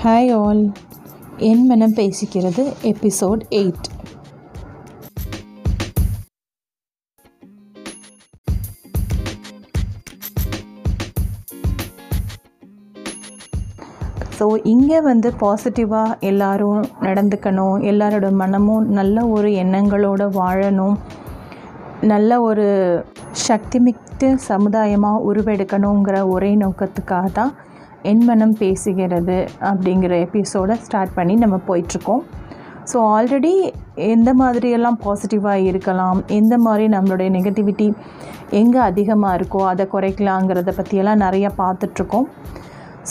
Hi all என் மனம் பேசிக்கிறது episode eight so இங்கே வந்து பாசிட்டிவாக எல்லோரும் நடந்துக்கணும் எல்லாரோட மனமும் நல்ல ஒரு எண்ணங்களோட வாழணும் நல்ல ஒரு சக்தி மிக்க சமுதாயமாக உருவெடுக்கணுங்கிற ஒரே நோக்கத்துக்காக தான் என் மனம் பேசுகிறது அப்படிங்கிற எபிசோடை ஸ்டார்ட் பண்ணி நம்ம போயிட்டுருக்கோம். ஸோ ஆல்ரெடி எந்த மாதிரியெல்லாம் பாசிட்டிவாக இருக்கலாம் எந்த மாதிரி நம்மளுடைய நெகட்டிவிட்டி எங்கே அதிகமாக இருக்கோ அதை குறைக்கலாங்கிறத பற்றியெல்லாம் நிறையா பார்த்துட்ருக்கோம்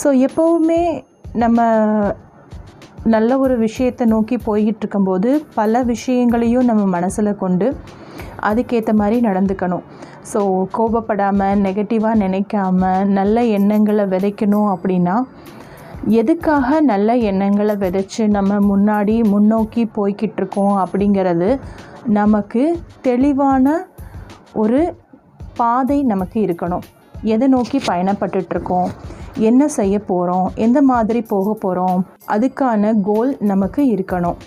ஸோ எப்போவுமே நம்ம நல்ல ஒரு விஷயத்தை நோக்கி போய்கிட்டு இருக்கும்போது பல விஷயங்களையும் நம்ம மனசில் கொண்டு அதுக்கேற்ற மாதிரி நடந்துக்கணும். ஸோ கோபப்படாமல் நெகட்டிவாக நினைக்காம நல்ல எண்ணங்களை விதைக்கணும் அப்படின்னா எதுக்காக நல்ல எண்ணங்களை விதைச்சி நம்ம முன்னாடி முன்னோக்கி போய்கிட்டு இருக்கோம் அப்படிங்கிறது நமக்கு தெளிவான ஒரு பாதை நமக்கு இருக்கணும். எதை நோக்கி பயணப்பட்டுட்ருக்கோம் என்ன செய்ய போகிறோம் எந்த மாதிரி போக போகிறோம் அதுக்கான கோல் நமக்கு இருக்கணும்.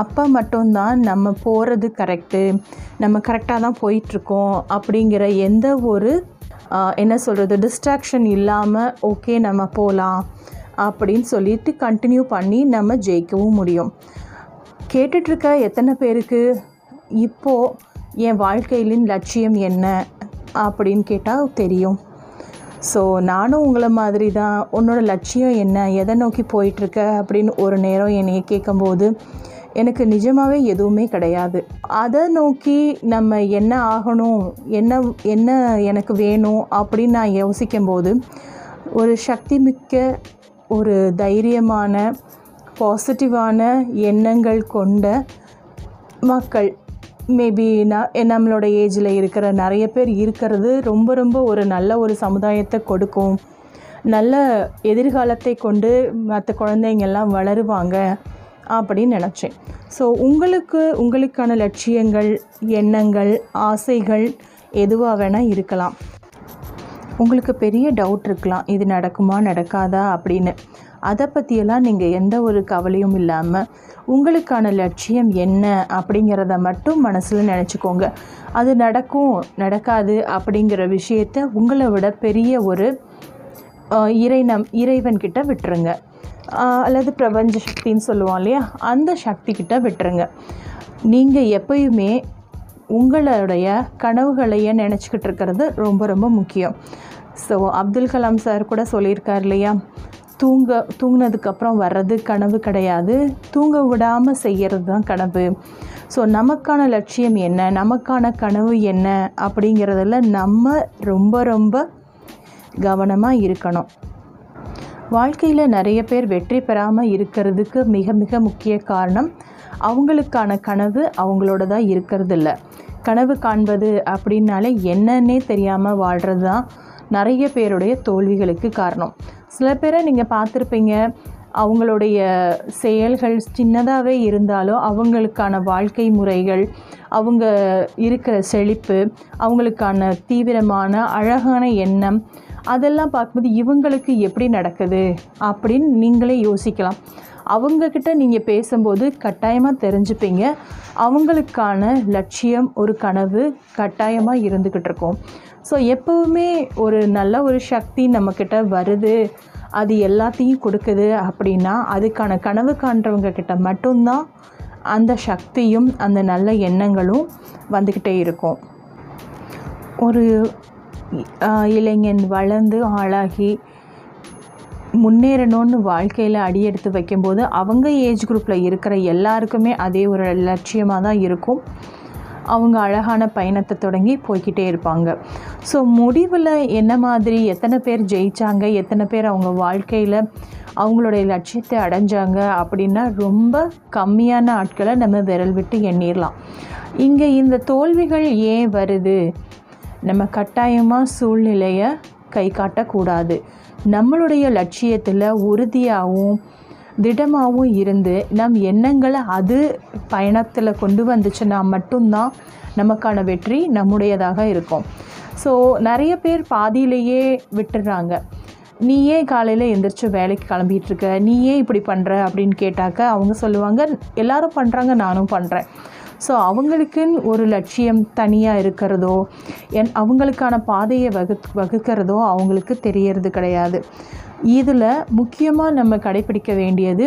அப்போ மட்டும்தான் நம்ம போகிறது கரெக்டு நம்ம கரெக்டாக தான் போயிட்டுருக்கோம் அப்படிங்கிற எந்த ஒரு என்ன சொல்கிறது டிஸ்ட்ராக்ஷன் இல்லாமல் ஓகே நம்ம போகலாம் அப்படின்னு சொல்லிட்டு கண்டினியூ பண்ணி நம்ம ஜெயிக்கவும் முடியும். கேட்டுட்ருக்க எத்தனை பேருக்கு இப்போது என் வாழ்க்கையிலின் லட்சியம் என்ன அப்படின்னு கேட்டால் தெரியும். ஸோ நானும் உங்களை மாதிரி தான் உன்னோட லட்சியம் என்ன எதை நோக்கி போயிட்டுருக்க அப்படின்னு ஒரு நேரம் என்னையை கேட்கும்போது எனக்கு நிஜமாகவே எதுவுமே கிடையாது. அதை நோக்கி நம்ம என்ன ஆகணும் என்ன என்ன எனக்கு வேணும் அப்படின்னு நான் யோசிக்கும்போது ஒரு சக்தி மிக்க ஒரு தைரியமான பாசிட்டிவான எண்ணங்கள் கொண்ட மக்கள் மேபி நான் நம்மளோட ஏஜில் இருக்கிற நிறைய பேர் இருக்கிறது ரொம்ப ரொம்ப ஒரு நல்ல ஒரு சமுதாயத்தை கொடுக்கும். நல்ல எதிர்காலத்தை கொண்டு மற்ற குழந்தைங்கள்லாம் வளருவாங்க. அப்படின்னு நினச்சேன். ஸோ உங்களுக்கு உங்களுக்கான லட்சியங்கள் எண்ணங்கள் ஆசைகள் எதுவாக வேணால் இருக்கலாம். உங்களுக்கு பெரிய டவுட் இருக்கலாம். இது நடக்குமா நடக்காதா அப்படின்னு. அதை பற்றியெல்லாம் நீங்கள் எந்த ஒரு கவலையும் இல்லாமல் உங்களுக்கான லட்சியம் என்ன அப்படிங்கிறத மட்டும் மனசில் நினச்சிக்கோங்க. அது நடக்கும் நடக்காது அப்படிங்கிற விஷயத்த உங்களை விட பெரிய ஒரு இறை நம் இறைவன்கிட்ட விட்டுருங்க. அல்லது பிரபஞ்ச சக்தின்னு சொல்லுவோம் இல்லையா? அந்த சக்தி கிட்ட விட்டுருங்க. நீங்கள் எப்பயுமே உங்களுடைய கனவுகளையே நினச்சிக்கிட்டு இருக்கிறது ரொம்ப ரொம்ப முக்கியம். ஸோ அப்துல் கலாம் சார் கூட சொல்லியிருக்கார் இல்லையா? தூங்க தூங்கினதுக்கப்புறம் வர்றது கனவு கிடையாது. தூங்க விடாமல் செய்கிறது தான் கனவு. ஸோ நமக்கான லட்சியம் என்ன? நமக்கான கனவு என்ன? அப்படிங்கிறதுல நம்ம ரொம்ப ரொம்ப கவனமாக இருக்கணும். வாழ்க்கையில் நிறைய பேர் வெற்றி பெறாமல் இருக்கிறதுக்கு மிக மிக முக்கிய காரணம் அவங்களுக்கான கனவு அவங்களோட தான் இருக்கிறது இல்லை கனவு காண்பது அப்படின்னாலே என்னன்னே தெரியாமல் வாழ்கிறது தான் நிறைய பேருடைய தோல்விகளுக்கு காரணம். சில பேரை நீங்கள் பார்த்துருப்பீங்க அவங்களுடைய செயல்கள் சின்னதாகவே இருந்தாலும் அவங்களுக்கான வாழ்க்கை முறைகள் அவங்க இருக்கிற செழிப்பு அவங்களுக்கான தீவிரமான அழகான எண்ணம் அதெல்லாம் பார்க்கும்போது இவங்களுக்கு எப்படி நடக்குது அப்படின்னு நீங்களே யோசிக்கலாம். அவங்கக்கிட்ட நீங்கள் பேசும்போது கட்டாயமாக தெரிஞ்சுப்பீங்க. அவங்களுக்கான லட்சியம் ஒரு கனவு கட்டாயமாக இருந்துக்கிட்டு இருக்கும். ஸோ எப்போவுமே ஒரு நல்ல ஒரு சக்தி நம்மக்கிட்ட வருது. அது எல்லாத்தையும் கொடுக்குது அப்படின்னா அதுக்கான கனவு காண்றவங்க கிட்ட மட்டும்தான் அந்த சக்தியும் அந்த நல்ல எண்ணங்களும் வந்துக்கிட்டே இருக்கும். ஒரு இளைஞன் வளர்ந்து ஆளாகி முன்னேறணும்னு வாழ்க்கையில் அடி எடுத்து வைக்கும்போது அவங்க ஏஜ் குரூப்பில் இருக்கிற எல்லாருக்குமே அதே ஒரு லட்சியமாக தான் இருக்கும். அவங்க அழகான பயணத்தை தொடங்கி போய்கிட்டே இருப்பாங்க. ஸோ முடிவில் என்ன மாதிரி எத்தனை பேர் ஜெயித்தாங்க எத்தனை பேர் அவங்க வாழ்க்கையில் அவங்களுடைய லட்சியத்தை அடைஞ்சாங்க அப்படின்னா ரொம்ப கம்மியான ஆட்களை நம்ம விரல் விட்டு எண்ணிடலாம் இங்கே இந்த தோல்விகள் ஏன் வருது? நம்ம கட்டாயமாக சூழ்நிலையை கை காட்டக்கூடாது. நம்மளுடைய லட்சியத்தில் உறுதியாகவும் திடமாகவும் இருந்து நம் எண்ணங்களை அது பயணத்தில் கொண்டு வந்துச்சுன்னா மட்டும்தான் நமக்கான வெற்றி நம்முடையதாக இருக்கும். ஸோ நிறைய பேர் பாதியிலேயே விட்டுடுறாங்க நீ ஏன் காலையில் எந்திரிச்சு வேலைக்கு கிளம்பிகிட்ருக்க நீ ஏன் இப்படி பண்ணுற அப்படின்னு கேட்டாக்க அவங்க சொல்லுவாங்க எல்லாரும் பண்ணுறாங்க நானும் பண்ணுறேன் ஸோ அவங்களுக்குன்னு ஒரு லட்சியம் தனியாக இருக்கிறதோ என் அவங்களுக்கான பாதையை வகு வகுக்கிறதோ அவங்களுக்கு தெரியறது கிடையாது. இதில் முக்கியமாக நம்ம கடைப்பிடிக்க வேண்டியது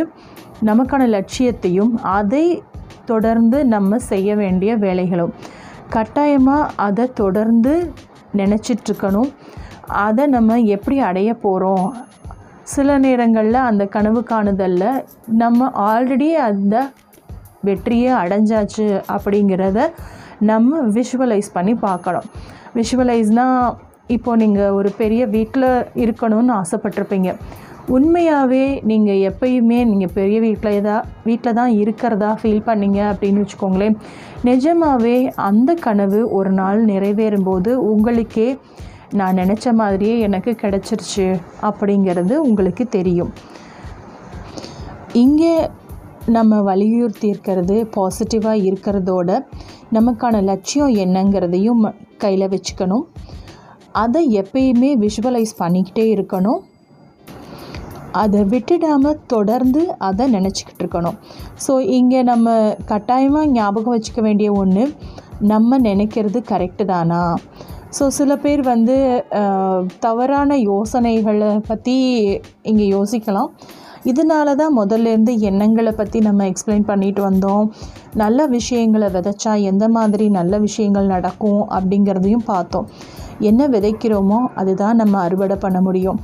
நமக்கான லட்சியத்தையும் அதை தொடர்ந்து நம்ம செய்ய வேண்டிய வேலைகளும். கட்டாயமாக அதை தொடர்ந்து நினச்சிட்ருக்கணும். அதை நம்ம எப்படி அடைய போகிறோம் சில நேரங்களில் அந்த கனவு காணுதலில் நம்ம ஆல்ரெடி அந்த வெற்றியே அடைஞ்சாச்சு அப்படிங்கிறத நம்ம விஷுவலைஸ் பண்ணி பார்க்கணும். விஷுவலைஸ்னால் இப்போது நீங்கள் ஒரு பெரிய வீட்டில் இருக்கணும்னு ஆசைப்பட்டிருப்பீங்க. உண்மையாகவே நீங்கள் எப்பயுமே நீங்கள் பெரிய வீட்டில் தான் வீட்டில் தான் இருக்கிறதா ஃபீல் பண்ணீங்க அப்படின்னு வச்சுக்கோங்களேன். நிஜமாகவே அந்த கனவு ஒரு நாள் நிறைவேறும்போது உங்களுக்கே நான் நினச்ச மாதிரியே எனக்கு கிடச்சிருச்சு அப்படிங்கிறது உங்களுக்கு தெரியும். இங்கே நம்ம வலியுறுத்தி இருக்கிறது பாசிட்டிவாக இருக்கிறதோட நமக்கான லட்சியம் என்னங்கிறதையும் கையில் வச்சுக்கணும். அதை எப்பயுமே விஷுவலைஸ் பண்ணிக்கிட்டே இருக்கணும். அதை விட்டுடாமல் தொடர்ந்து அதை நினச்சிக்கிட்டு இருக்கணும். ஸோ இங்கே நம்ம கட்டாயமாக ஞாபகம் வச்சுக்க வேண்டிய ஒன்று நம்ம நினைக்கிறது கரெக்டு தானா? ஸோ சில பேர் வந்து தவறான யோசனைகளை பற்றி இங்கே யோசிக்கலாம். இதனால தான் முதல்ல இருந்து எண்ணங்களை பற்றி நம்ம எக்ஸ்பிளைன் பண்ணிட்டு வந்தோம். நல்ல விஷயங்களை விதைச்சா எந்த மாதிரி நல்ல விஷயங்கள் நடக்கும் அப்படிங்கிறதையும் பார்த்தோம். என்ன விதைக்கிறோமோ அதுதான் நம்ம அறுவடை பண்ண முடியும்.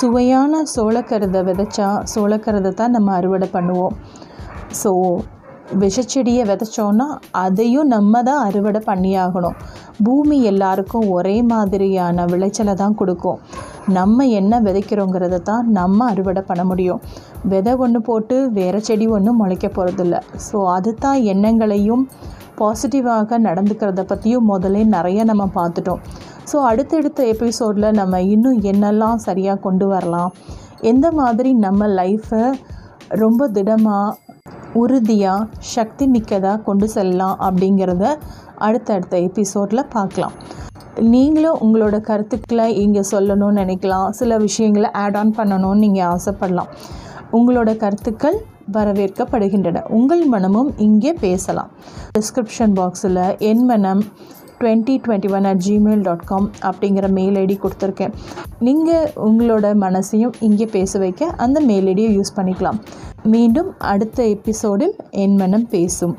சுவையான சோளக்கருதை விதைச்சா சோளக்கருதை தான் நம்ம அறுவடை பண்ணுவோம். ஸோ விஷச்செடியை விதைச்சோன்னா அதையும் நம்ம தான் அறுவடை பண்ணியாகணும். பூமி எல்லாருக்கும் ஒரே மாதிரியான விளைச்சலை தான் கொடுக்கும். நம்ம என்ன விதைக்கிறோங்கிறத தான் நம்ம அறுவடை பண்ண முடியும். விதை ஒன்று போட்டு வேறு செடி ஒன்றும் முளைக்க போகிறதில்ல ஸோ அது தான் எண்ணங்களையும் பாசிட்டிவாக நடந்துக்கிறத பற்றியும் முதலே நிறைய நம்ம பார்த்துட்டோம். ஸோ அடுத்தடுத்த எபிசோடில் நம்ம இன்னும் என்னெல்லாம் சரியாக கொண்டு வரலாம்? எந்த மாதிரி நம்ம லைஃப்பை ரொம்ப திடமாக உறுதியாக சக்தி மிக்கதாக கொண்டு செல்லலாம் அப்படிங்கிறத அடுத்தடுத்த எபிசோடில் பார்க்கலாம். நீங்களும் உங்களோட கருத்துக்களை இங்கே சொல்லணும்னு நினைக்கலாம். சில விஷயங்களை ஆட் ஆன் பண்ணணும்னு நீங்கள் ஆசைப்படலாம். உங்களோட கருத்துக்கள் வரவேற்கப்படுகின்றன. உங்கள் மனமும் இங்கே பேசலாம். டிஸ்கிரிப்ஷன் பாக்ஸில் என் மனம் twenty twenty one at gmail dot com அப்படிங்கிற மெயில் ஐடி கொடுத்துருக்கேன். நீங்கள் உங்களோட மனசையும் இங்கே பேச வைக்க அந்த மெயில் ஐடியை யூஸ் பண்ணிக்கலாம். மீண்டும் அடுத்த எபிசோடில் என் மனம் பேசும்.